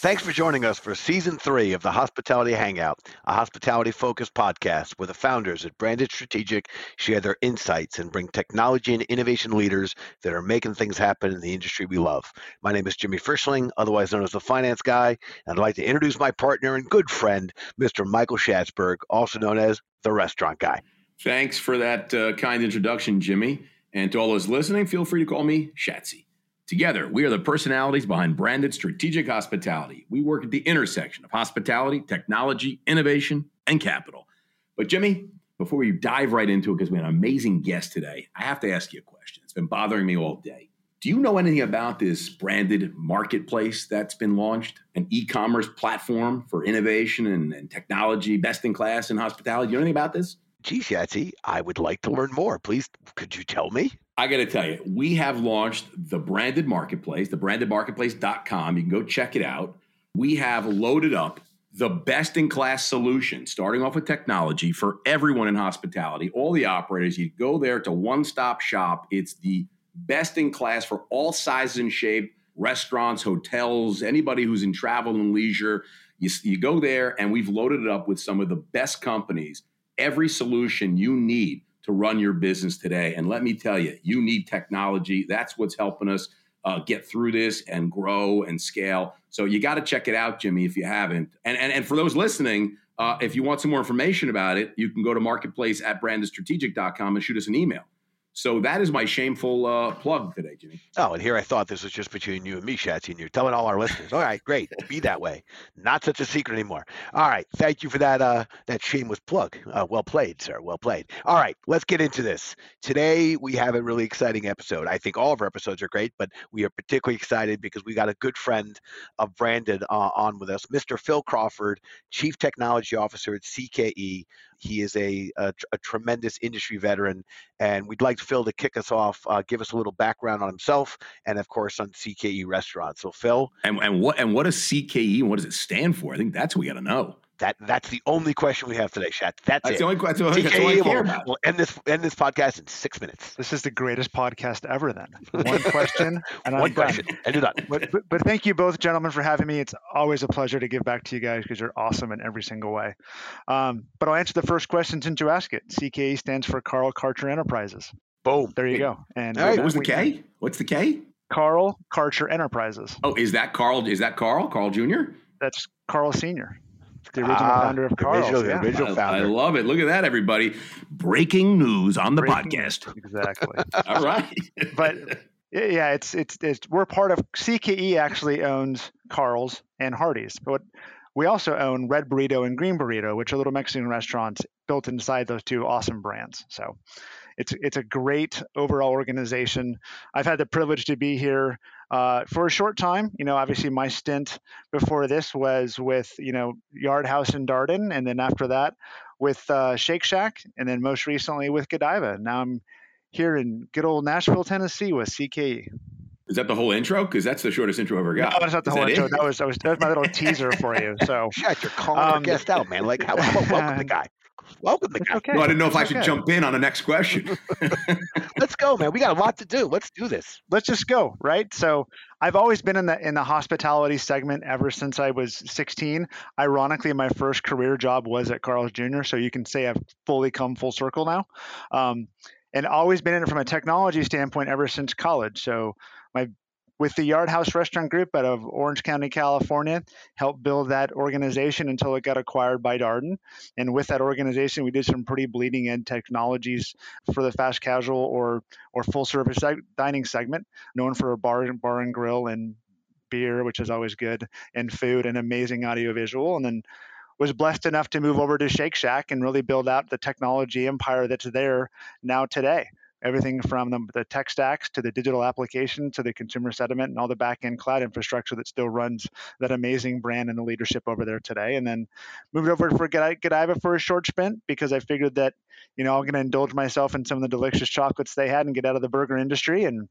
Thanks for joining us for season three of the Hospitality Hangout, a hospitality focused podcast where the founders at Branded Strategic share their insights and bring technology and innovation leaders that are making things happen in the industry we love. My name is Jimmy Frischling, otherwise known as the Finance Guy, and I'd like to introduce my partner and good friend, Mr. Michael Schatzberg, also known as the Restaurant Guy. Thanks for that uh, kind introduction, Jimmy. And to all those listening, feel free to call me Shatsy. Together, we are the personalities behind branded strategic hospitality. We work at the intersection of hospitality, technology, innovation, and capital. But, Jimmy, before we dive right into it, because we have an amazing guest today, I have to ask you a question. It's been bothering me all day. Do you know anything about this branded marketplace that's been launched? An e commerce platform for innovation and, and, technology, best in class in hospitality? Do you know anything about this? Geez, Yatsy, I would like to learn more. Please, could you tell me? I got to tell you, we have launched the branded marketplace, the brandedmarketplace.com. You can go check it out. We have loaded up the best in class solution, starting off with technology for everyone in hospitality, all the operators. You go there to one stop shop. It's the best in class for all sizes and shape restaurants, hotels, anybody who's in travel and leisure. You, you go there, and we've loaded it up with some of the best companies, every solution you need to run your business today. And let me tell you, you need technology. That's what's helping us uh, get through this and grow and scale. So you got to check it out, Jimmy, if you haven't. And and, and for those listening, uh, if you want some more information about it, you can go to marketplace at brandedstrategic.com and shoot us an email. So that is my shameful uh, plug today, Jimmy. Oh, and here I thought this was just between you and me, Shatsy, and you're telling all our listeners. All right, great, be that way. Not such a secret anymore. All right, thank you for that uh, that shameless plug. Uh, well played, sir. Well played. All right, let's get into this. Today we have a really exciting episode. I think all of our episodes are great, but we are particularly excited because we got a good friend of Branded uh, on with us, Mr. Phil Crawford, Chief Technology Officer at CKE. He is a, a, a, tremendous industry veteran, and we'd like Phil to kick us off, uh, give us a little background on himself, and of course on CKE Restaurants. So, Phil, and, and what and what does CKE and what does it stand for? I think that's what we got to know. That that's the only question we have today, Shat. That's, that's it. the only question. That's, that's all I care about. We'll end this end this podcast in six minutes. This is the greatest podcast ever. Then one question and one I'm question done. and you're done. But, but, but thank you both, gentlemen, for having me. It's always a pleasure to give back to you guys because you're awesome in every single way. Um, but I'll answer the first question since you ask it. CKE stands for Carl Karcher Enterprises. Boom. There you go. And all right, what was the K? What's the K? Carl Karcher Enterprises. Oh, is that Carl? Is that Carl? Carl Jr. That's Carl Senior the original ah, founder of Carl's. Original, yeah. original founder. I, love it. Look at that, everybody. Breaking news on the Breaking podcast. Exactly. All right. but yeah, it's, it's it's we're part of CKE. Actually owns Carl's and Hardee's, but we also own Red Burrito and Green Burrito, which are little Mexican restaurants built inside those two awesome brands. So it's it's a great overall organization. I've had the privilege to be here uh, for a short time. You know, obviously my stint before this was with you know Yard House in Darden, and then after that with uh, Shake Shack, and then most recently with Godiva. Now I'm here in good old Nashville, Tennessee with CKE. Is that the whole intro? Because that's the shortest intro I ever got. No, that's not the Is whole that intro. That was, that was that was my little teaser for you. So shut you're calling um, our guest out, man. Like, how, welcome the guy. Welcome the guy. Okay. No, I didn't know if it's I should okay. jump in on the next question. Let's go, man. We got a lot to do. Let's do this. Let's just go, right? So I've always been in the in the hospitality segment ever since I was 16. Ironically, my first career job was at Carl's Jr. So you can say I've fully come full circle now. Um, and always been in it from a technology standpoint ever since college. So my with the Yard House Restaurant Group out of Orange County, California, helped build that organization until it got acquired by Darden. And with that organization, we did some pretty bleeding edge technologies for the fast casual or or full service dining segment, known for a bar and bar and grill and beer, which is always good, and food and amazing audiovisual. And then was blessed enough to move over to Shake Shack and really build out the technology empire that's there now today everything from the, the, tech stacks to the digital application to the consumer sentiment and all the back-end cloud infrastructure that still runs that amazing brand and the leadership over there today. And then moved over to for Godiva for a short stint because I figured that, you know, I'm going to indulge myself in some of the delicious chocolates they had and get out of the burger industry and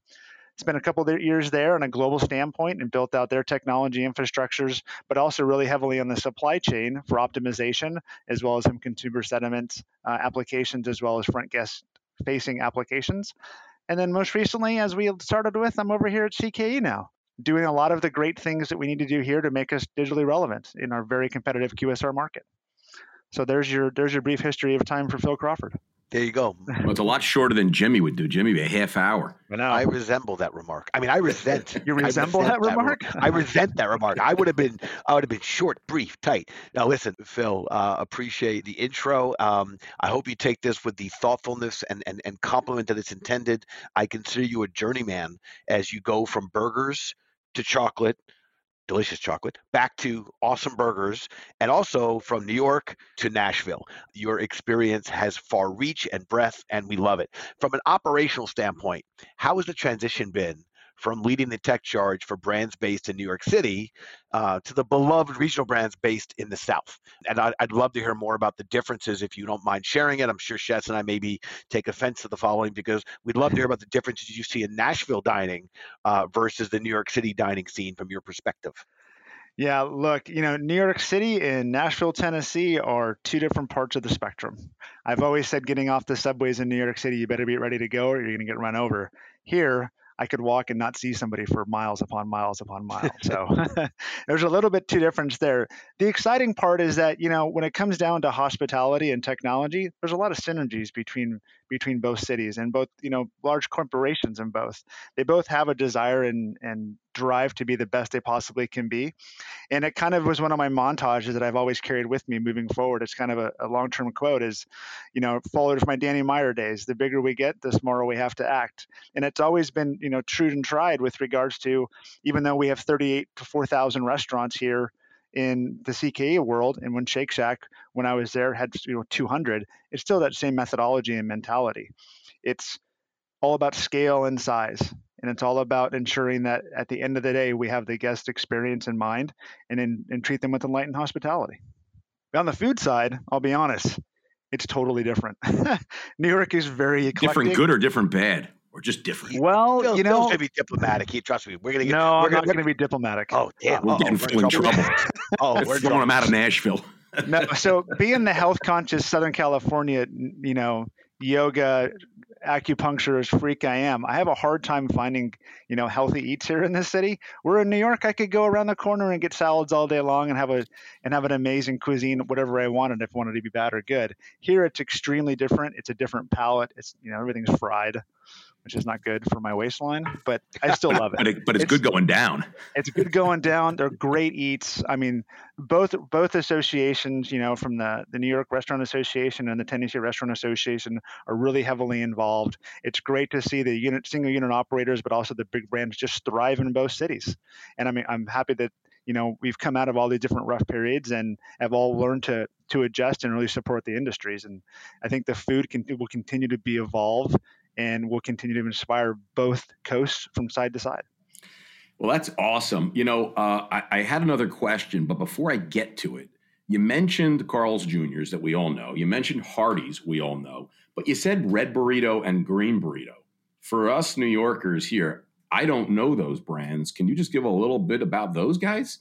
spent a couple of years there on a global standpoint and built out their technology infrastructures, but also really heavily on the supply chain for optimization, as well as some consumer sentiment uh, applications, as well as front guest facing applications. And then most recently, as we started with, I'm over here at CKE now. doing a lot of the great things that we need to do here to make us digitally relevant in our very competitive QSR market. So there's your there's your brief history of time for Phil Crawford. There you go. Well, it's a lot shorter than Jimmy would do. Jimmy be a half hour. I know. I resemble that remark. I mean, I resent. you resemble that, that remark? I resent that remark. I would have been. I would have been short, brief, tight. Now, listen, Phil. Uh, appreciate the intro. Um, I hope you take this with the thoughtfulness and, and and compliment that it's intended. I consider you a journeyman as you go from burgers to chocolate delicious chocolate, back to awesome burgers, and also from New York to Nashville. Your experience has far reach and breadth, and we love it. From an operational standpoint, how has the transition been from leading the tech charge for brands based in New York City uh, to the beloved regional brands based in the South. And I'd, I'd, love to hear more about the differences if you don't mind sharing it. I'm sure Shetz and I maybe take offense to the following because we'd love to hear about the differences you see in Nashville dining uh, versus the New York City dining scene from your perspective. Yeah, look, you know, New York City and Nashville, Tennessee are two different parts of the spectrum. I've always said getting off the subways in New York City, you better be ready to go or you're going to get run over. Here, I could walk and not see somebody for miles upon miles upon miles. So there's a little bit two difference there. The exciting part is that you know when it comes down to hospitality and technology, there's a lot of synergies between between both cities and both you know large corporations in both. They both have a desire and and drive to be the best they possibly can be. And it kind of was one of my montages that I've always carried with me moving forward. It's kind of a, a long term quote is, you know, followed from my Danny Meyer days. The bigger we get, the smarter we have to act. And it's always been, you know, true and tried with regards to, even though we have 38 to 4,000 restaurants here in the CKE world, and when Shake Shack, when I was there, had you know 200, it's still that same methodology and mentality. It's all about scale and size and it's all about ensuring that at the end of the day we have the guest experience in mind and, in, and treat them with enlightened hospitality. On the food side i'll be honest it's totally different. New york is very eclectic. different good or different bad or just different? Well Phil, you know going to be diplomatic. He trust me we're going to get no we're I'm not going to be diplomatic. Oh damn. We're oh, getting we're in trouble, trouble. oh we're throwing them out of nashville. No so being the health conscious southern california you know yoga acupuncturist freak I am, I have a hard time finding, you know, healthy eats here in this city. We're in New York, I could go around the corner and get salads all day long and have a and have an amazing cuisine, whatever I wanted, if I wanted to be bad or good. Here it's extremely different. It's a different palate. It's you know, everything's fried which is not good for my waistline, but I still love it. but, it but it's, it's, good going down. It's good going down. They're great eats. I mean, both both associations, you know, from the the New York Restaurant Association and the Tennessee Restaurant Association are really heavily involved. It's great to see the unit single unit operators, but also the big brands just thrive in both cities. And I mean, I'm happy that you know we've come out of all these different rough periods and have all learned to to adjust and really support the industries. And I think the food can will continue to be evolved and will continue to inspire both coasts from side to side. Well, that's awesome. You know, uh, I, I, had another question, but before I get to it, you mentioned Carl's Jr.'s that we all know. You mentioned Hardee's, we all know, but you said Red Burrito and Green Burrito. For us New Yorkers here, I don't know those brands. Can you just give a little bit about those guys?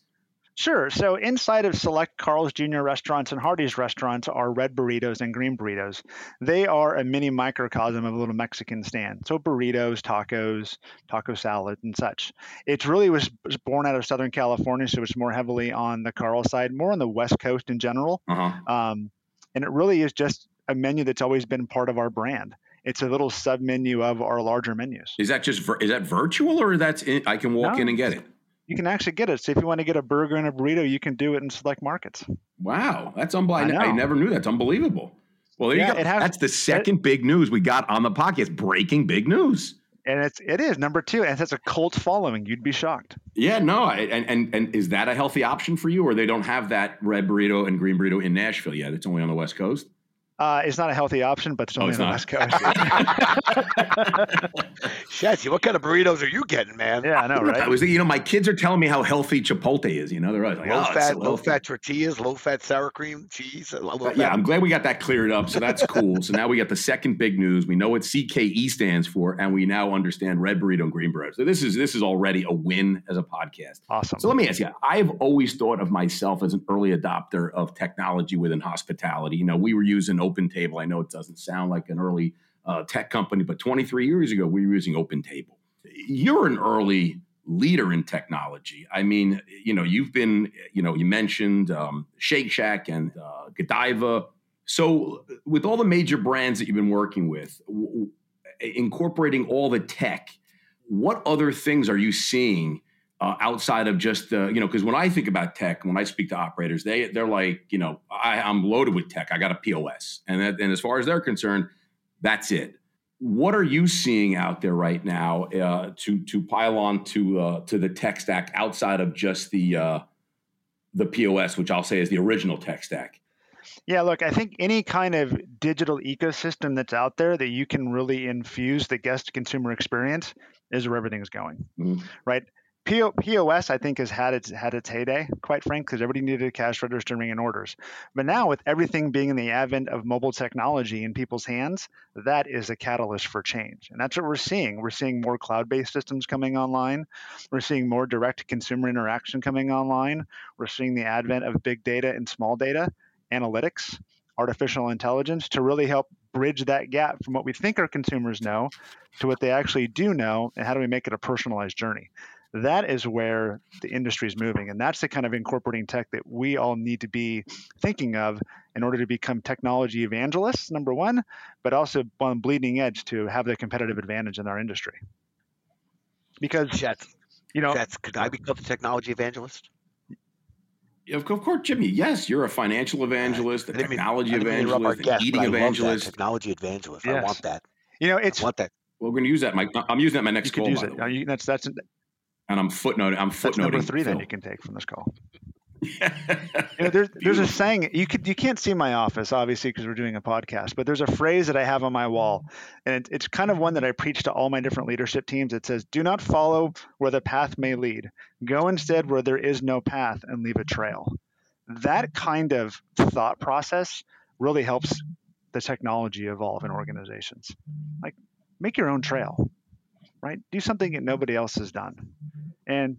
Sure. So inside of select Carl's Jr. restaurants and Hardee's restaurants are red burritos and green burritos. They are a mini microcosm of a little Mexican stand. So burritos, tacos, taco salad, and such. It really was, born out of Southern California, so it's more heavily on the Carl side, more on the West Coast in general. Uh-huh. Um, and it really is just a menu that's always been part of our brand it's a little sub menu of our larger menus. Is that just is that virtual or that's in, I can walk no, in and get it? You can actually get it. So if you want to get a burger and a burrito, you can do it in select markets. Wow, that's unbelievable. I, I, never knew that's unbelievable. Well, there yeah, you go. Has, that's the second it, big news we got on the podcast. Breaking big news. And it's it is number two, and it has a cult following. You'd be shocked. Yeah, no, and and and is that a healthy option for you, or they don't have that red burrito and green burrito in Nashville yet? It's only on the West Coast. Uh, it's not a healthy option, but it's only oh, it's on the West Coast. Shetty, what kind of burritos are you getting, man? Yeah, I know, right? I was, you know, my kids are telling me how healthy Chipotle is. You know, they're like, low oh, fat, low fat tortillas, low fat sour cream, cheese. yeah, I'm glad we got that cleared up. So that's cool. so now we got the second big news. We know what CKE stands for, and we now understand red burrito and green burrito. So this is this is already a win as a podcast. Awesome. So let me ask you: I've always thought of myself as an early adopter of technology within hospitality. You know, we were using Open Table. I know it doesn't sound like an early uh, tech company, but 23 years ago we were using Open Table. You're an early leader in technology. I mean, you know, you've been, you know, you mentioned um, Shake Shack and uh, Godiva. So, with all the major brands that you've been working with, w- incorporating all the tech, what other things are you seeing uh, outside of just the, you know, because when I think about tech, when I speak to operators, they they're like, you know, I, I'm loaded with tech. I got a POS, and that, and as far as they're concerned, that's it. What are you seeing out there right now uh, to to pile on to uh, to the tech stack outside of just the uh, the POS, which I'll say is the original tech stack? Yeah, look, I think any kind of digital ecosystem that's out there that you can really infuse the guest consumer experience is where everything's going, mm-hmm. right? POS, I think, has had its had its heyday, quite frankly, because everybody needed a cash register and ringing orders. But now, with everything being in the advent of mobile technology in people's hands, that is a catalyst for change, and that's what we're seeing. We're seeing more cloud-based systems coming online. We're seeing more direct consumer interaction coming online. We're seeing the advent of big data and small data analytics, artificial intelligence to really help bridge that gap from what we think our consumers know to what they actually do know, and how do we make it a personalized journey that is where the industry is moving and that's the kind of incorporating tech that we all need to be thinking of in order to become technology evangelists number one but also on bleeding edge to have the competitive advantage in our industry because that's you know that's could i become a technology evangelist of course, Jimmy. Yes, you're a financial evangelist, a technology mean, evangelist, guest, eating evangelist, technology evangelist. Yes. I want that. You know, it's I want that. Well, we're going to use that. My, I'm using that my next you call. Use it. You, that's that's and I'm footnoting. I'm footnoting. That's number three Phil. then you can take from this call. you know, there's there's a saying you could you can't see my office obviously because we're doing a podcast, but there's a phrase that I have on my wall, and it, it's kind of one that I preach to all my different leadership teams. It says, "Do not follow where the path may lead. Go instead where there is no path and leave a trail." That kind of thought process really helps the technology evolve in organizations. Like, make your own trail right? Do something that nobody else has done. And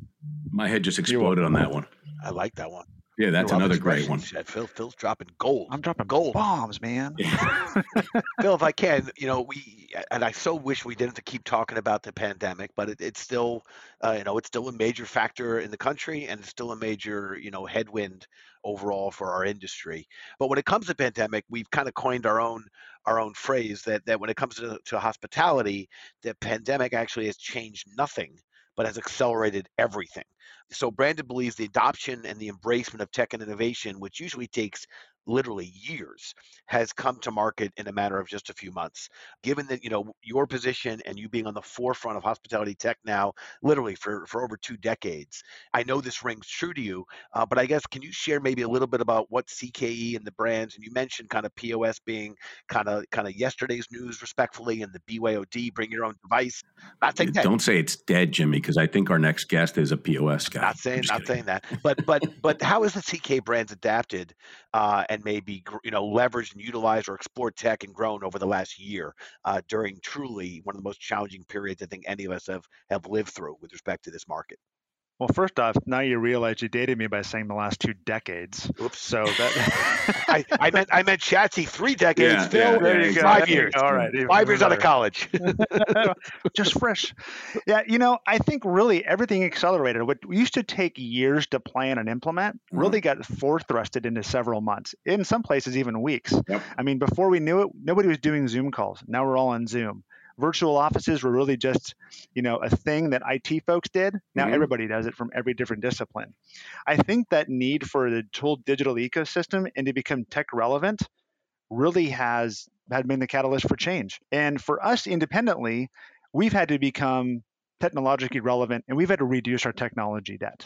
my head just exploded on that one. I like that one. Yeah, that's another great one. Phil, Phil's dropping gold. I'm dropping gold bombs, man. Yeah. Phil, if I can, you know, we and I so wish we didn't to keep talking about the pandemic, but it, it's still, uh, you know, it's still a major factor in the country, and it's still a major, you know, headwind overall for our industry. But when it comes to pandemic, we've kind of coined our own our own phrase that that when it comes to, to hospitality, the pandemic actually has changed nothing but has accelerated everything. So Branded believes the adoption and the embracement of tech and innovation, which usually takes literally years has come to market in a matter of just a few months given that you know your position and you being on the forefront of hospitality tech now literally for for over two decades i know this rings true to you uh, but i guess can you share maybe a little bit about what cke and the brands and you mentioned kind of pos being kind of kind of yesterday's news respectfully and the byod bring your own device not saying that. don't say it's dead jimmy because i think our next guest is a pos guy not saying not kidding. saying that but but but how is the ck brands adapted uh, and maybe you know leveraged and utilized or explored tech and grown over the last year uh, during truly one of the most challenging periods I think any of us have have lived through with respect to this market. Well, first off, now you realize you dated me by saying the last two decades. Oops. So that I, I, meant I meant Chatsy three decades. Yeah, Phil, yeah, there you go. Five years. All right. Five years out of college. Just fresh. Yeah, you know, I think really everything accelerated. What used to take years to plan and implement mm-hmm. really got forthrusted into several months. In some places, even weeks. Yep. I mean, before we knew it, nobody was doing Zoom calls. Now we're all on Zoom virtual offices were really just you know a thing that IT folks did. Now mm-hmm. everybody does it from every different discipline. I think that need for the whole digital ecosystem and to become tech relevant really has had been the catalyst for change. And for us independently, we've had to become technologically relevant and we've had to reduce our technology debt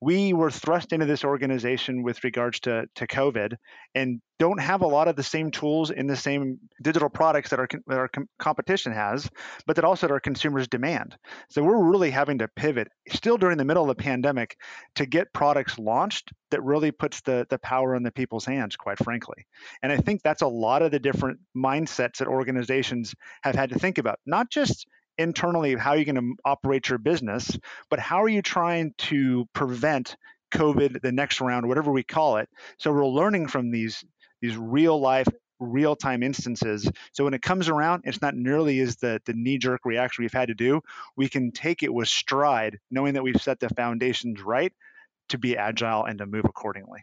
we were thrust into this organization with regards to, to COVID and don't have a lot of the same tools in the same digital products that our, that our com- competition has, but that also that our consumers demand. So we're really having to pivot still during the middle of the pandemic to get products launched that really puts the, the power in the people's hands, quite frankly. And I think that's a lot of the different mindsets that organizations have had to think about, not just internally how you're going to um, operate your business, but how are you trying to prevent COVID, the next round, whatever we call it. So we're learning from these these real life real time instances. So when it comes around, it's not nearly as the, the knee jerk reaction we've had to do. We can take it with stride, knowing that we've set the foundations right to be agile and to move accordingly.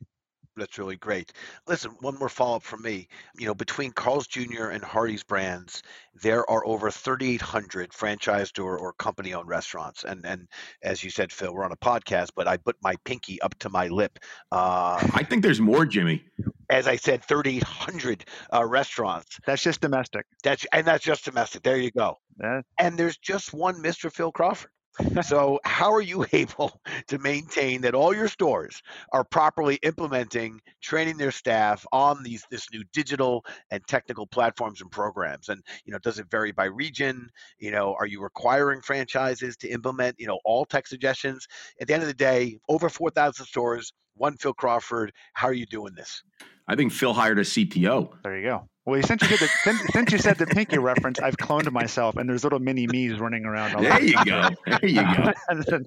That's really great. Listen, one more follow up from me. You know, between Carl's Jr. and Hardee's brands, there are over 3,800 franchised or, or company owned restaurants. And and as you said, Phil, we're on a podcast, but I put my pinky up to my lip. Uh, I think there's more, Jimmy. As I said, 3,800 uh, restaurants. That's just domestic. That's and that's just domestic. There you go. Yeah. And there's just one Mr. Phil Crawford so how are you able to maintain that all your stores are properly implementing training their staff on these this new digital and technical platforms and programs? And you know does it vary by region? You know are you requiring franchises to implement you know all tech suggestions? At the end of the day over 4000 stores one phil crawford how are you doing this? I think phil hired a cto there you go well, since you did the since, since, you said the pinky reference, I've cloned myself, and there's little mini me's running around. There you go. There you go.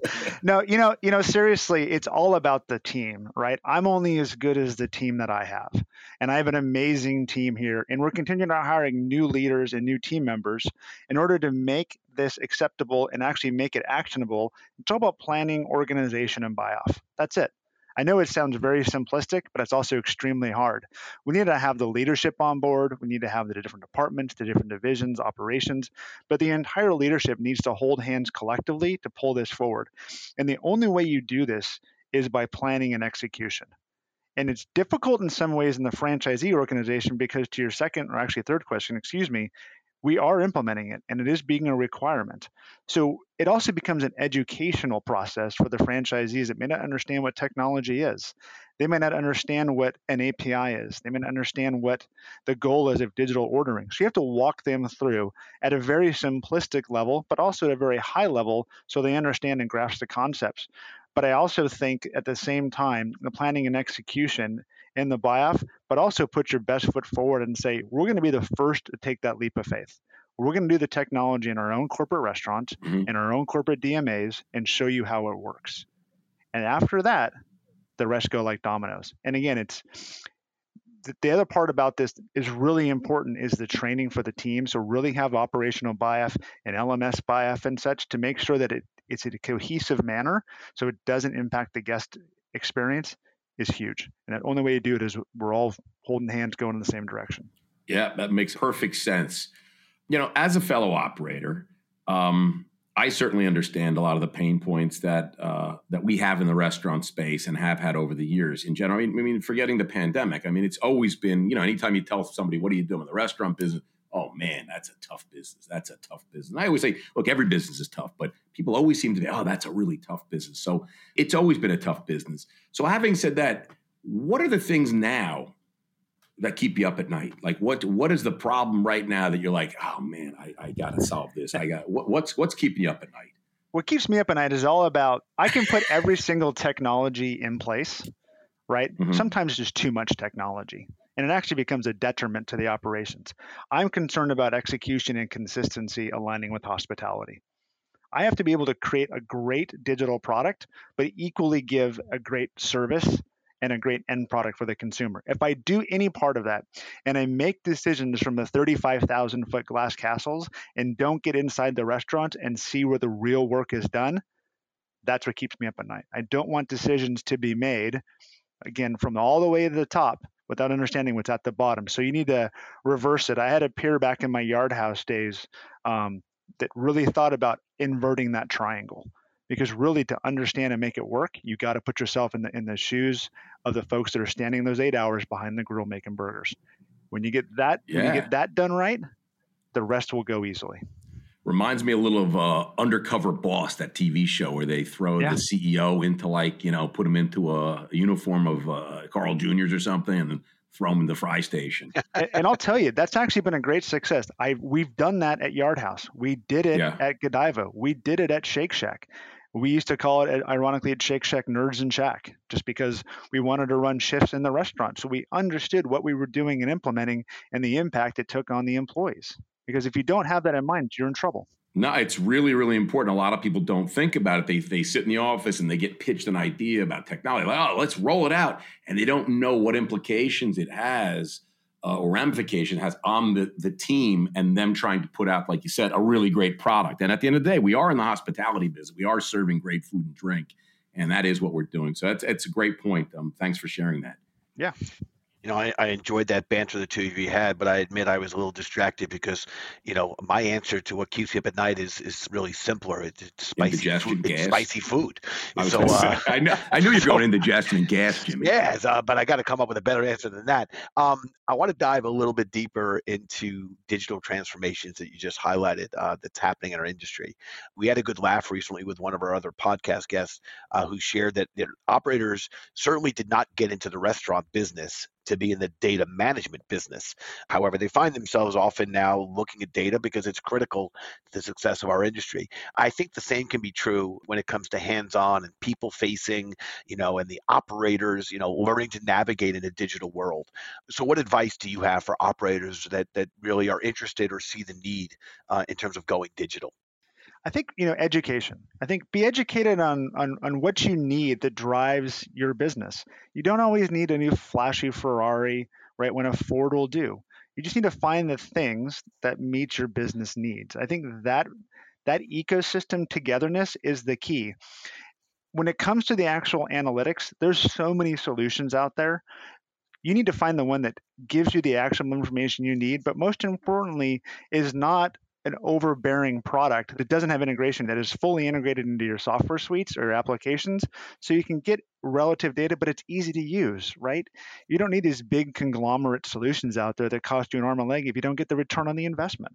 no, you know, you know, seriously, it's all about the team, right? I'm only as good as the team that I have, and I have an amazing team here, and we're continuing to hiring new leaders and new team members in order to make this acceptable and actually make it actionable. It's all about planning, organization, and buy off. That's it. I know it sounds very simplistic, but it's also extremely hard. We need to have the leadership on board. We need to have the different departments, the different divisions, operations, but the entire leadership needs to hold hands collectively to pull this forward. And the only way you do this is by planning and execution. And it's difficult in some ways in the franchisee organization because, to your second or actually third question, excuse me, we are implementing it and it is being a requirement. So it also becomes an educational process for the franchisees that may not understand what technology is. They may not understand what an API is. They may not understand what the goal is of digital ordering. So you have to walk them through at a very simplistic level, but also at a very high level so they understand and grasp the concepts. But I also think at the same time, the planning and execution in the buy off, but also put your best foot forward and say, we're going to be the first to take that leap of faith. We're going to do the technology in our own corporate restaurant, mm-hmm. in our own corporate DMAs, and show you how it works. And after that, the rest go like dominoes. And again, it's the other part about this is really important is the training for the team. So really have operational buy-off and LMS buy-off and such to make sure that it it's in a cohesive manner so it doesn't impact the guest experience is huge. And the only way to do it is we're all holding hands going in the same direction. Yeah, that makes perfect sense. You know, as a fellow operator, um, I certainly understand a lot of the pain points that uh, that we have in the restaurant space and have had over the years. In general, I mean, forgetting the pandemic, I mean, it's always been you know, anytime you tell somebody what are you doing in the restaurant business, oh man, that's a tough business. That's a tough business. And I always say, look, every business is tough, but people always seem to be, oh, that's a really tough business. So it's always been a tough business. So having said that, what are the things now that keep you up at night? Like what what is the problem right now that you're like, oh man, I, I gotta solve this. I got what, what's what's keeping you up at night? What keeps me up at night is all about I can put every single technology in place, right? Mm-hmm. Sometimes just too much technology and it actually becomes a detriment to the operations. I'm concerned about execution and consistency aligning with hospitality. I have to be able to create a great digital product, but equally give a great service and a great end product for the consumer. If I do any part of that and I make decisions from the 35,000 foot glass castles and don't get inside the restaurant and see where the real work is done, that's what keeps me up at night. I don't want decisions to be made, again, from all the way to the top without understanding what's at the bottom. So you need to reverse it. I had a peer back in my yard house days um, that really thought about inverting that triangle because really to understand and make it work, you got to put yourself in the in the shoes of the folks that are standing those eight hours behind the grill making burgers. When you get that, yeah. when you get that done right, the rest will go easily. Reminds me a little of uh, Undercover Boss, that TV show where they throw yeah. the CEO into like you know put him into a, uniform of uh, Carl Junior's or something, and then throw him in the fry station. and, and, I'll tell you, that's actually been a great success. I we've done that at Yard House. We did it yeah. at Godiva. We did it at Shake Shack. We used to call it, ironically, at Shake Shack Nerds and Shack, just because we wanted to run shifts in the restaurant. So we understood what we were doing and implementing and the impact it took on the employees. Because if you don't have that in mind, you're in trouble. No, it's really, really important. A lot of people don't think about it. They, they sit in the office and they get pitched an idea about technology, like, oh, let's roll it out. And they don't know what implications it has uh, or ramification has on the, the team and them trying to put out, like you said, a really great product. And at the end of the day, we are in the hospitality business. We are serving great food and drink, and that is what we're doing. So that's, that's a great point. Um, thanks for sharing that. Yeah you know, I, I, enjoyed that banter the two of you had, but I admit I was a little distracted because, you know, my answer to what keeps you up at night is is really simpler. It's, it's spicy food. It's spicy food. I so uh, I, know, I knew you were going indigestion and gas, Jimmy. Yes, uh, but I got to come up with a better answer than that. Um, I want to dive a little bit deeper into digital transformations that you just highlighted uh, that's happening in our industry. We had a good laugh recently with one of our other podcast guests uh, who shared that their operators certainly did not get into the restaurant business to be in the data management business. However, they find themselves often now looking at data because it's critical to the success of our industry. I think the same can be true when it comes to hands-on and people facing, you know, and the operators, you know, learning to navigate in a digital world. So what advice do you have for operators that that really are interested or see the need uh, in terms of going digital? I think you know education. I think be educated on, on on what you need that drives your business. You don't always need a new flashy Ferrari, right? When a Ford will do. You just need to find the things that meet your business needs. I think that that ecosystem togetherness is the key. When it comes to the actual analytics, there's so many solutions out there. You need to find the one that gives you the actionable information you need, but most importantly, is not an overbearing product that doesn't have integration that is fully integrated into your software suites or applications. So you can get relative data but it's easy to use right? You don't need these big conglomerate solutions out there that cost you an arm and leg if you don't get the return on the investment.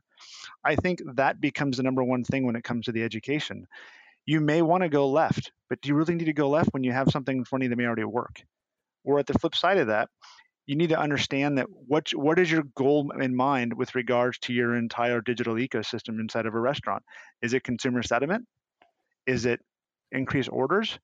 I think that becomes the number one thing when it comes to the education. You may want to go left but do you really need to go left when you have something you that may already work? Or at the flip side of that you need to understand that what what is your goal in mind with regards to your entire digital ecosystem inside of a restaurant? Is it consumer sentiment? Is it increased orders?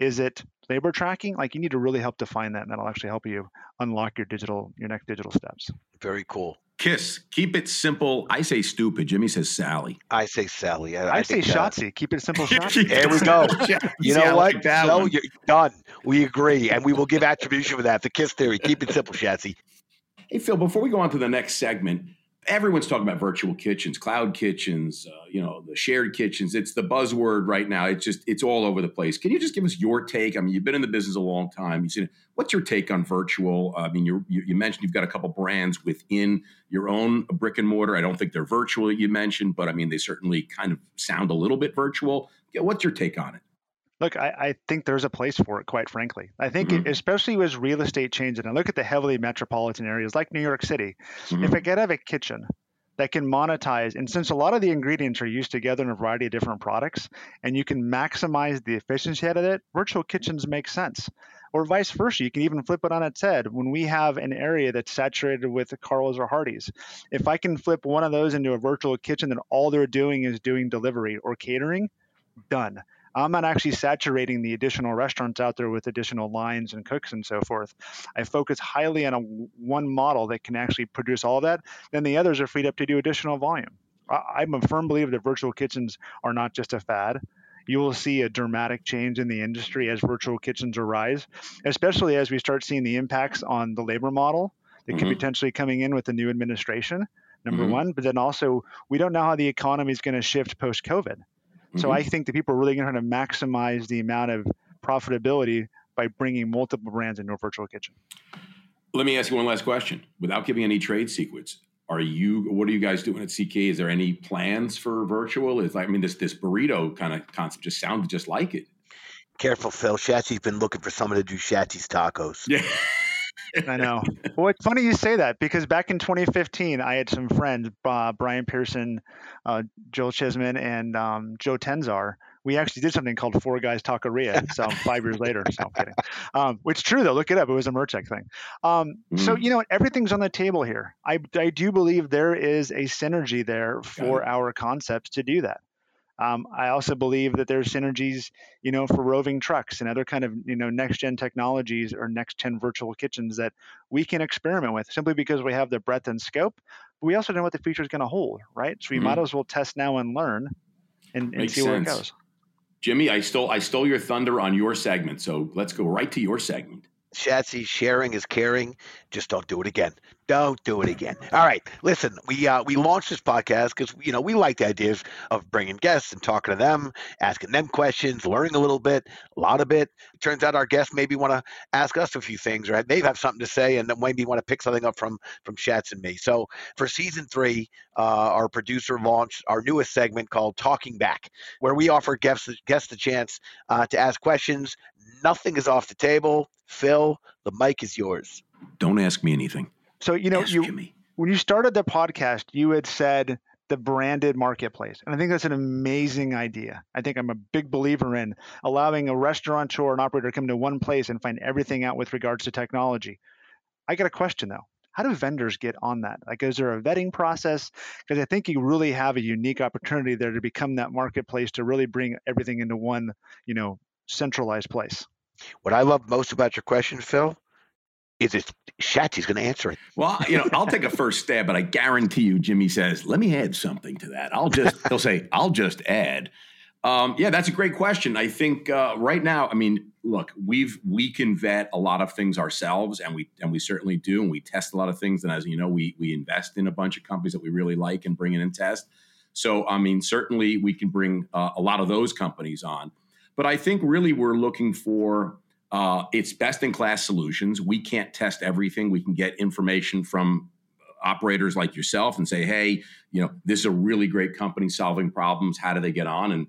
Is it labor tracking? Like you need to really help define that and that'll actually help you unlock your digital your next digital steps. Very cool Kiss. Keep it simple. I say stupid. Jimmy says Sally. I say Sally. I, I, I say uh, Keep it simple, Shotzi. there we go. you know what? Like no, you're done. We agree, and we will give attribution for that. The Kiss theory. Keep it simple, Shotzi. Hey, Phil. Before we go on to the next segment, everyone's talking about virtual kitchens, cloud kitchens, uh, you know, the shared kitchens. It's the buzzword right now. It's just it's all over the place. Can you just give us your take? I mean, you've been in the business a long time. You've seen it. What's your take on virtual? I mean, you you mentioned you've got a couple brands within your own brick and mortar. I don't think they're virtual. You mentioned, but I mean, they certainly kind of sound a little bit virtual. Yeah, what's your take on it? Look, I, I, think there's a place for it, quite frankly. I think, mm-hmm. it, especially as real estate changes, and I look at the heavily metropolitan areas like New York City, mm-hmm. if I get have a kitchen that can monetize, and since a lot of the ingredients are used together in a variety of different products, and you can maximize the efficiency out of it, virtual kitchens make sense. Or vice versa, you can even flip it on its head. When we have an area that's saturated with Carl's or Hardee's, if I can flip one of those into a virtual kitchen then all they're doing is doing delivery or catering, done I'm not actually saturating the additional restaurants out there with additional lines and cooks and so forth. I focus highly on a one model that can actually produce all that. Then the others are freed up to do additional volume. I'm a firm believer that virtual kitchens are not just a fad. You will see a dramatic change in the industry as virtual kitchens arise, especially as we start seeing the impacts on the labor model that mm-hmm. could potentially coming in with the new administration number mm-hmm. one. But then also, we don't know how the economy is going to shift post COVID. So mm-hmm. I think that people are really going to maximize the amount of profitability by bringing multiple brands into a virtual kitchen. Let me ask you one last question. Without giving any trade secrets, are you? What are you guys doing at CK? Is there any plans for virtual? Is I mean this this burrito kind of concept just sounded just like it. Careful, Phil. Shatsy's been looking for someone to do Shatsy's tacos. Yeah. I know. Well, it's funny you say that because back in 2015, I had some friends, uh, Brian Pearson, uh, Joel Chisman, and um, Joe Tenzar. We actually did something called Four Guys Taqueria. So five years later, so I'm kidding. Um, which true though. Look it up. It was a Merchek thing. Um, mm. So you know everything's on the table here. I I do believe there is a synergy there for our concepts to do that. Um, I also believe that there's synergies, you know, for roving trucks and other kind of, you know, next gen technologies or next gen virtual kitchens that we can experiment with simply because we have the breadth and scope. But we also know what the future is going to hold, right? So we mm-hmm. might as well test now and learn and, and see sense. where it goes. Jimmy, I stole I stole your thunder on your segment, so let's go right to your segment. Shatsy, sharing is caring. just don't do it again. Don't do it again. All right, listen, we uh, we launched this podcast because you know we like the ideas of bringing guests and talking to them, asking them questions, learning a little bit, a lot of it. it turns out our guests maybe want to ask us a few things, right? They have something to say, and then maybe want to pick something up from from Shats and me. So for season three, uh, our producer launched our newest segment called Talking Back, where we offer guests guests the chance uh, to ask questions. Nothing is off the table. Phil, the mic is yours. Don't ask me anything. So you know ask you Jimmy. when you started the podcast, you had said the branded marketplace. And I think that's an amazing idea. I think I'm a big believer in allowing a restaurateur an operator to come to one place and find everything out with regards to technology. I got a question though. How do vendors get on that? Like, is there a vetting process? Because I think you really have a unique opportunity there to become that marketplace to really bring everything into one, you know, centralized place. What I love most about your question, Phil, is it's Shatsy's going to answer it. Well, you know, I'll take a first stab, but I guarantee you, Jimmy says, "Let me add something to that." I'll just he'll say, "I'll just add." Um, yeah, that's a great question. I think uh, right now, I mean, look, we've we can vet a lot of things ourselves, and we and we certainly do, and we test a lot of things. And as you know, we we invest in a bunch of companies that we really like and bring in and test. So, I mean, certainly we can bring uh, a lot of those companies on. But I think really we're looking for uh, it's best in class solutions. We can't test everything. We can get information from operators like yourself and say, hey, you know, this is a really great company solving problems. How do they get on? And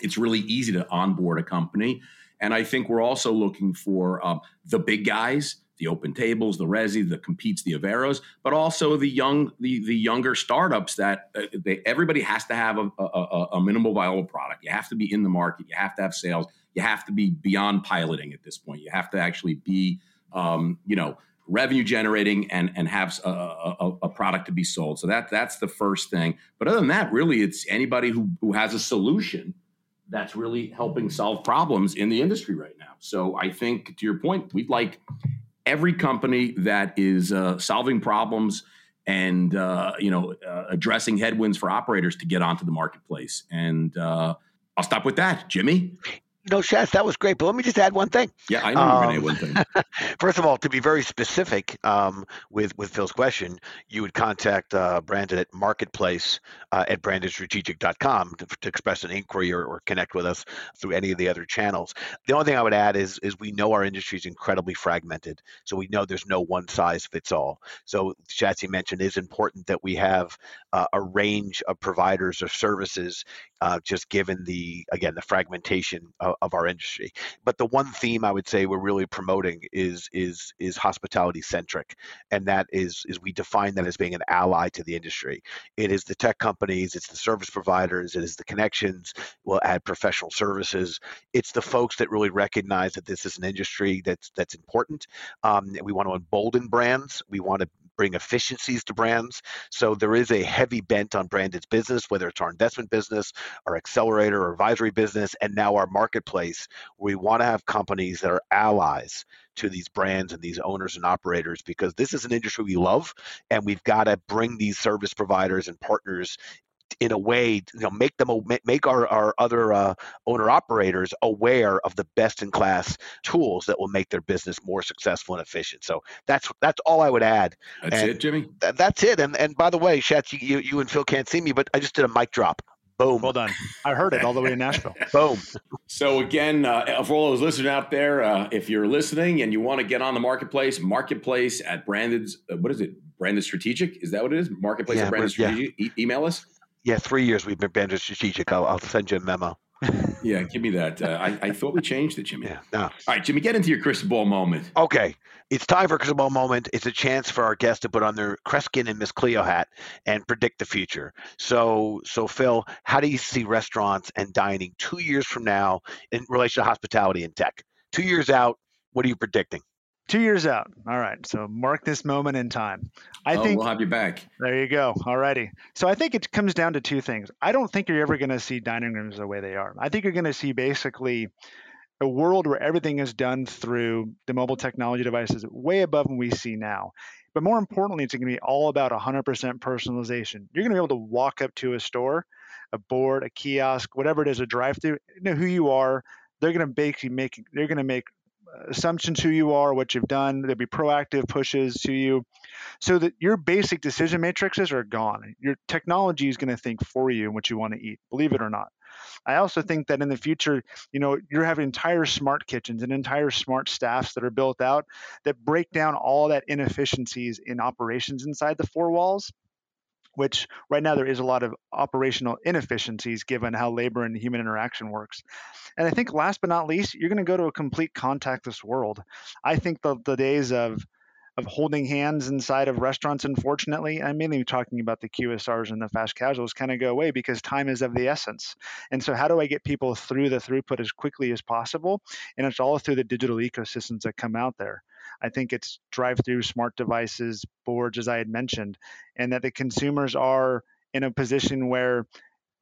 it's really easy to onboard a company. And I think we're also looking for um, the big guys, the Open Tables, the Resy, the competes, the Averos, but also the young, the the younger startups that uh, they, everybody has to have a, a, a minimal viable product. You have to be in the market. You have to have sales. You have to be beyond piloting at this point. You have to actually be, um, you know, revenue generating and and have a, a, a, product to be sold. So that that's the first thing. But other than that, really, it's anybody who who has a solution that's really helping solve problems in the industry right now. So I think to your point, we'd like every company that is uh, solving problems and uh, you know uh, addressing headwinds for operators to get onto the marketplace. And uh, I'll stop with that, Jimmy. No, Shaz, that was great. But let me just add one thing. Yeah, I know um, you're going to add one thing. First of all, to be very specific um, with with Phil's question, you would contact uh, Branded at marketplace uh, at brandedstrategic.com to, to express an inquiry or, or, connect with us through any of the other channels. The only thing I would add is is we know our industry is incredibly fragmented, so we know there's no one size fits all. So Shatsy mentioned is important that we have uh, a range of providers or services, uh, just given the again the fragmentation of, of, our industry. But the one theme I would say we're really promoting is is is hospitality centric, and that is is we define that as being an ally to the industry. It is the tech companies, it's the service providers, it is the connections. We'll add professional services. It's the folks that really recognize that this is an industry that's that's important. Um, we want to embolden brands. We want to bring efficiencies to brands. So there is a heavy bent on branded business, whether it's our investment business, our accelerator or advisory business, and now our marketplace. We want to have companies that are allies to these brands and these owners and operators because this is an industry we love and we've got to bring these service providers and partners in a way, you know, make them make our our other uh, owner operators aware of the best in class tools that will make their business more successful and efficient. So that's that's all I would add. That's and it, Jimmy. Th- that's it. And and by the way, Shatz, you, you and Phil can't see me, but I just did a mic drop. Boom. Well done. I heard it all the way in Nashville. Boom. So again, uh, for all those listeners out there, uh, if you're listening and you want to get on the marketplace, marketplace at Branded's, uh, what is it? Branded Strategic? Is that what it is? Marketplace yeah, at Branded Strategic? Yeah. E- email us. Yeah, three years we've been Branded Strategic. I'll, I'll send you a memo. yeah, give me that. Uh, I, I, thought we changed it, Jimmy. Yeah, no. All right, Jimmy, get into your crystal ball moment. Okay. It's time for a crystal ball moment. It's a chance for our guests to put on their Kreskin and Miss Cleo hat and predict the future. So, so Phil, how do you see restaurants and dining two years from now in relation to hospitality and tech? Two years out, what are you predicting? Two years out. All right. So mark this moment in time. I oh, think we'll have you back. There you go. All righty. So I think it comes down to two things. I don't think you're ever going to see dining rooms the way they are. I think you're going to see basically a world where everything is done through the mobile technology devices way above what we see now. But more importantly, it's going to be all about 100% personalization. You're going to be able to walk up to a store, a board, a kiosk, whatever it is, a drive-through, know who you are. They're going to basically make they're going to make assumptions who you are, what you've done. There'll be proactive pushes to you so that your basic decision matrices are gone. Your technology is going to think for you and what you want to eat, believe it or not. I also think that in the future, you know, you're having entire smart kitchens and entire smart staffs that are built out that break down all that inefficiencies in operations inside the four walls which right now there is a lot of operational inefficiencies given how labor and human interaction works. And I think last but not least, you're going to go to a complete contactless world. I think the, the days of of holding hands inside of restaurants, unfortunately, I'm mainly talking about the QSRs and the fast casuals, kind of go away because time is of the essence. And so, how do I get people through the throughput as quickly as possible? And it's all through the digital ecosystems that come out there. I think it's drive through smart devices, boards, as I had mentioned, and that the consumers are in a position where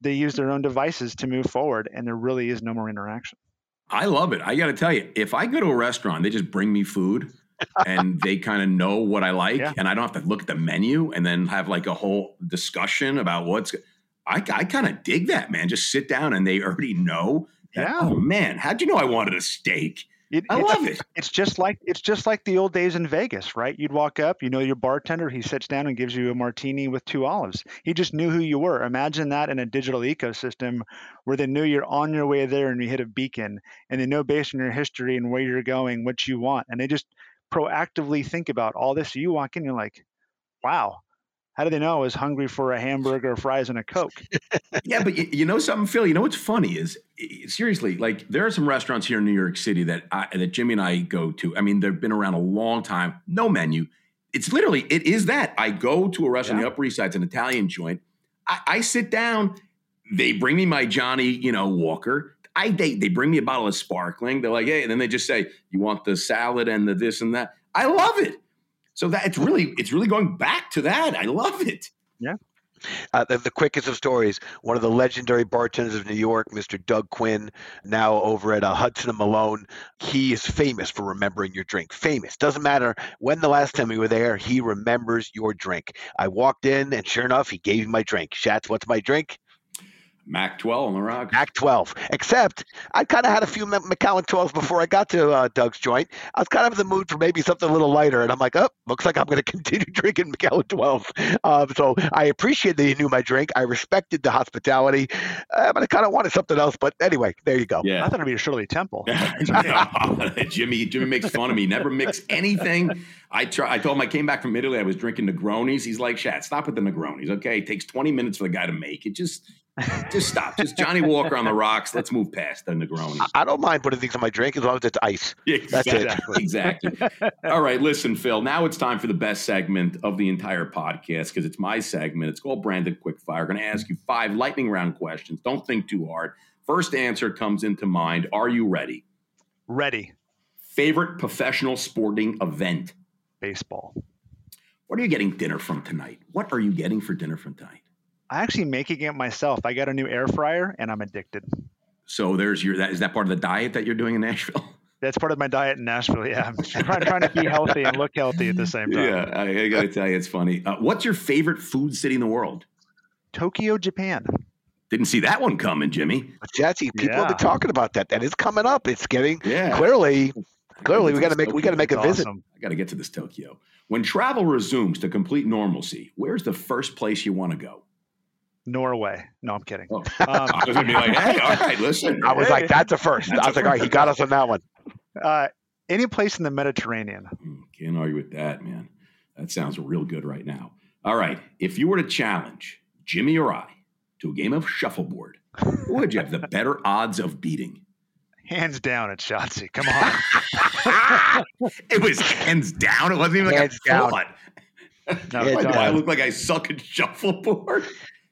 they use their own devices to move forward and there really is no more interaction. I love it. I got to tell you, if I go to a restaurant, they just bring me food and they kind of know what I like, yeah. and I don't have to look at the menu and then have like a whole discussion about what's. I, I kind of dig that, man. Just sit down and they already know. That, yeah. Oh man, how'd you know I wanted a steak? It, I love it. It's just like it's just like the old days in Vegas, right? You'd walk up, you know your bartender, he sits down and gives you a martini with two olives. He just knew who you were. Imagine that in a digital ecosystem where they knew you're on your way there and you hit a beacon and they know based on your history and where you're going what you want. And they just proactively think about all this. So you walk in, you're like, wow, how do they know I was hungry for a hamburger, fries, and a Coke? yeah, but you, you, know something, Phil? You know what's funny is seriously, like there are some restaurants here in New York City that I, that Jimmy and I go to. I mean, they've been around a long time, no menu. It's literally it is that I go to a restaurant yeah. on the Upper East Side, it's an Italian joint. I, I sit down, they bring me my Johnnie, you know, Walker. I they they bring me a bottle of sparkling. They're like, hey, and then they just say, you want the salad and the this and that. I love it. So that it's really it's really going back to that. I love it. Yeah. Uh, the, the, quickest of stories, one of the legendary bartenders of New York, Mr. Doug Quinn, now over at uh, Hudson and Malone. He is famous for remembering your drink. Famous. Doesn't matter when the last time we were there, he remembers your drink. I walked in, and sure enough, he gave me my drink. Shats, what's my drink? Mac 12 on the rock. Mac 12. Except I kind of had a few Macallan 12s before I got to uh, Doug's joint. I was kind of in the mood for maybe something a little lighter, and I'm like, oh, looks like I'm going to continue drinking Macallan 12. Um, so I appreciate that you knew my drink. I respected the hospitality, uh, but I kind of wanted something else. But anyway, there you go. Yeah. I thought it'd be a Shirley Temple. Jimmy, Jimmy makes fun of me. Never mix anything. I try. I told him I came back from Italy. I was drinking Negronis. He's like, "Shat, stop with the Negronis. Okay, it takes 20 minutes for the guy to make it. Just just stop. Just Johnnie Walker on the rocks. Let's move past the Negroni. I don't mind putting things on my drink as long as it's ice. That's exactly. it. exactly. All right, listen, Phil. Now it's time for the best segment of the entire podcast because it's my segment. It's called Branded Quickfire. Going to ask you five lightning round questions. Don't think too hard. First answer comes into mind. Are you ready? Ready. Favorite professional sporting event? Baseball. What are you getting dinner from tonight? What are you getting for dinner from tonight? I'm actually making it myself. I got a new air fryer and I'm addicted. So there's your that is that part of the diet that you're doing in Nashville? That's part of my diet in Nashville. Yeah, I'm trying, trying to be healthy and look healthy at the same time. Yeah, I, I got to tell you, it's funny. Uh, what's your favorite food city in the world? Tokyo, Japan. Didn't see that one coming, Jimmy. Jesse, people yeah. have been talking about that. That is coming up. It's getting yeah. clearly. Clearly, we got to make we got to make a visit. Awesome. I got to get to this Tokyo. When travel resumes to complete normalcy, where's the first place you want to go? Norway. No, I'm kidding. Oh. Um, I was gonna be like, hey, all right, listen. I was hey, like, that's a first. That's I was like, all right, he got us on that one. Uh, any place in the Mediterranean. Hmm, can't argue with that, man. That sounds real good right now. All right, if you were to challenge Jimmy or I to a game of shuffleboard, who would you have the better odds of beating? Hands down, it's Shotzi. Come on. it was hands down. It wasn't even hands like a down. thought. No, I look like I suck at shuffleboard.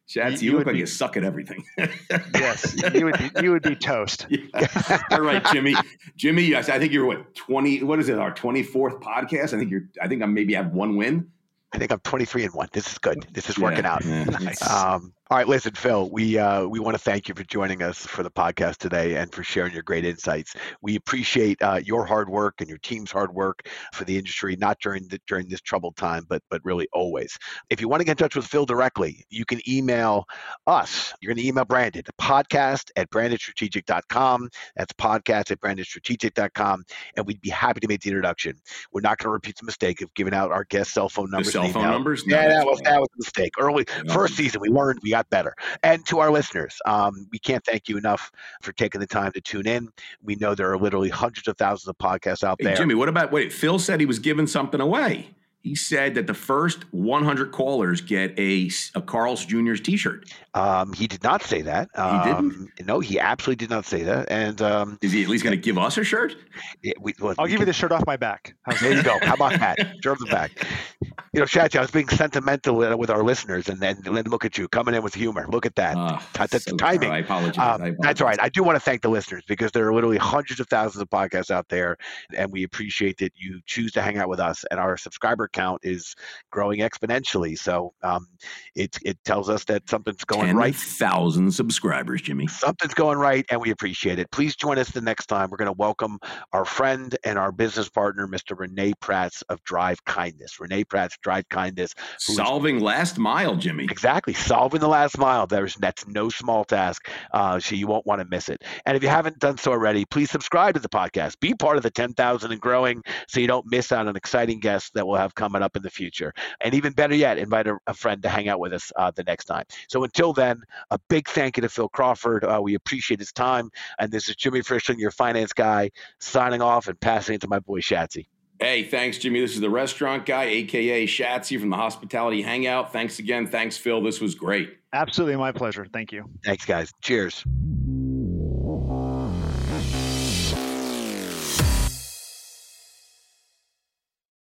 Shats, you, you look like be, you suck at everything. yes, you would be, you would be toast. Yeah. All right, Jimmy. Jimmy, I think you're what twenty? What is it? Our twenty fourth podcast. I think you're. I think I maybe have one win. I think I'm 23 and one. This is good. This is working out. Yeah, um, All right, listen, Phil, we uh, we want to thank you for joining us for the podcast today and for sharing your great insights. We appreciate uh, your hard work and your team's hard work for the industry, not during the, during this troubled time, but but really always. If you want to get in touch with Phil directly, you can email us. You're going to email Branded podcast at brandedstrategic.com. That's podcast at brandedstrategic.com, and we'd be happy to make the introduction. We're not going to repeat the mistake of giving out our guest cell phone numbers. The cell phone numbers? No, yeah, that was that was a mistake. Early first season, we learned we got better. And to our listeners, um, we can't thank you enough for taking the time to tune in. We know there are literally hundreds of thousands of podcasts out hey, there. Jimmy, what about wait? Phil said he was giving something away he said that the first 100 callers get a, a Carl's Jr.'s T-shirt. Um, he did not say that. Um, he didn't. No, he absolutely did not say that. And um, is he at least going to give us a shirt? It, we, well, I'll give can, you the shirt off my back. there you go. How about that? Shirt off the back. You know, Shatsy, I was being sentimental with our listeners, and then, then look at you coming in with humor. Look at that. Uh, that's so timing. I apologize. Um, I apologize. That's all right. I do want to thank the listeners because there are literally hundreds of thousands of podcasts out there, and we appreciate that you choose to hang out with us. And our subscriber count is growing exponentially. So um, it it tells us that something's going 10, right. Thousand subscribers, Jimmy. Something's going right, and we appreciate it. Please join us the next time. We're going to welcome our friend and our business partner, Mr. Renee Prats of Drive Kindness. Renee Prats, Drive Kindness, solving last mile, Jimmy. Exactly, solving the last mile. There's that's no small task, uh, so you won't want to miss it. And if you haven't done so already, please subscribe to the podcast. Be part of the 10,000 and growing, so you don't miss out on exciting guests that we'll have coming up in the future. And even better yet, invite a, a friend to hang out with us uh, the next time. So until then, a big thank you to Phil Crawford. Uh, we appreciate his time. And this is Jimmy Frischling, your finance guy, signing off and passing it to my boy Shatsy. Hey, thanks, Jimmy. This is the restaurant guy, aka Shatsy from the Hospitality Hangout. Thanks again. Thanks, Phil. This was great. Absolutely my pleasure. Thank you. Thanks, guys. Cheers.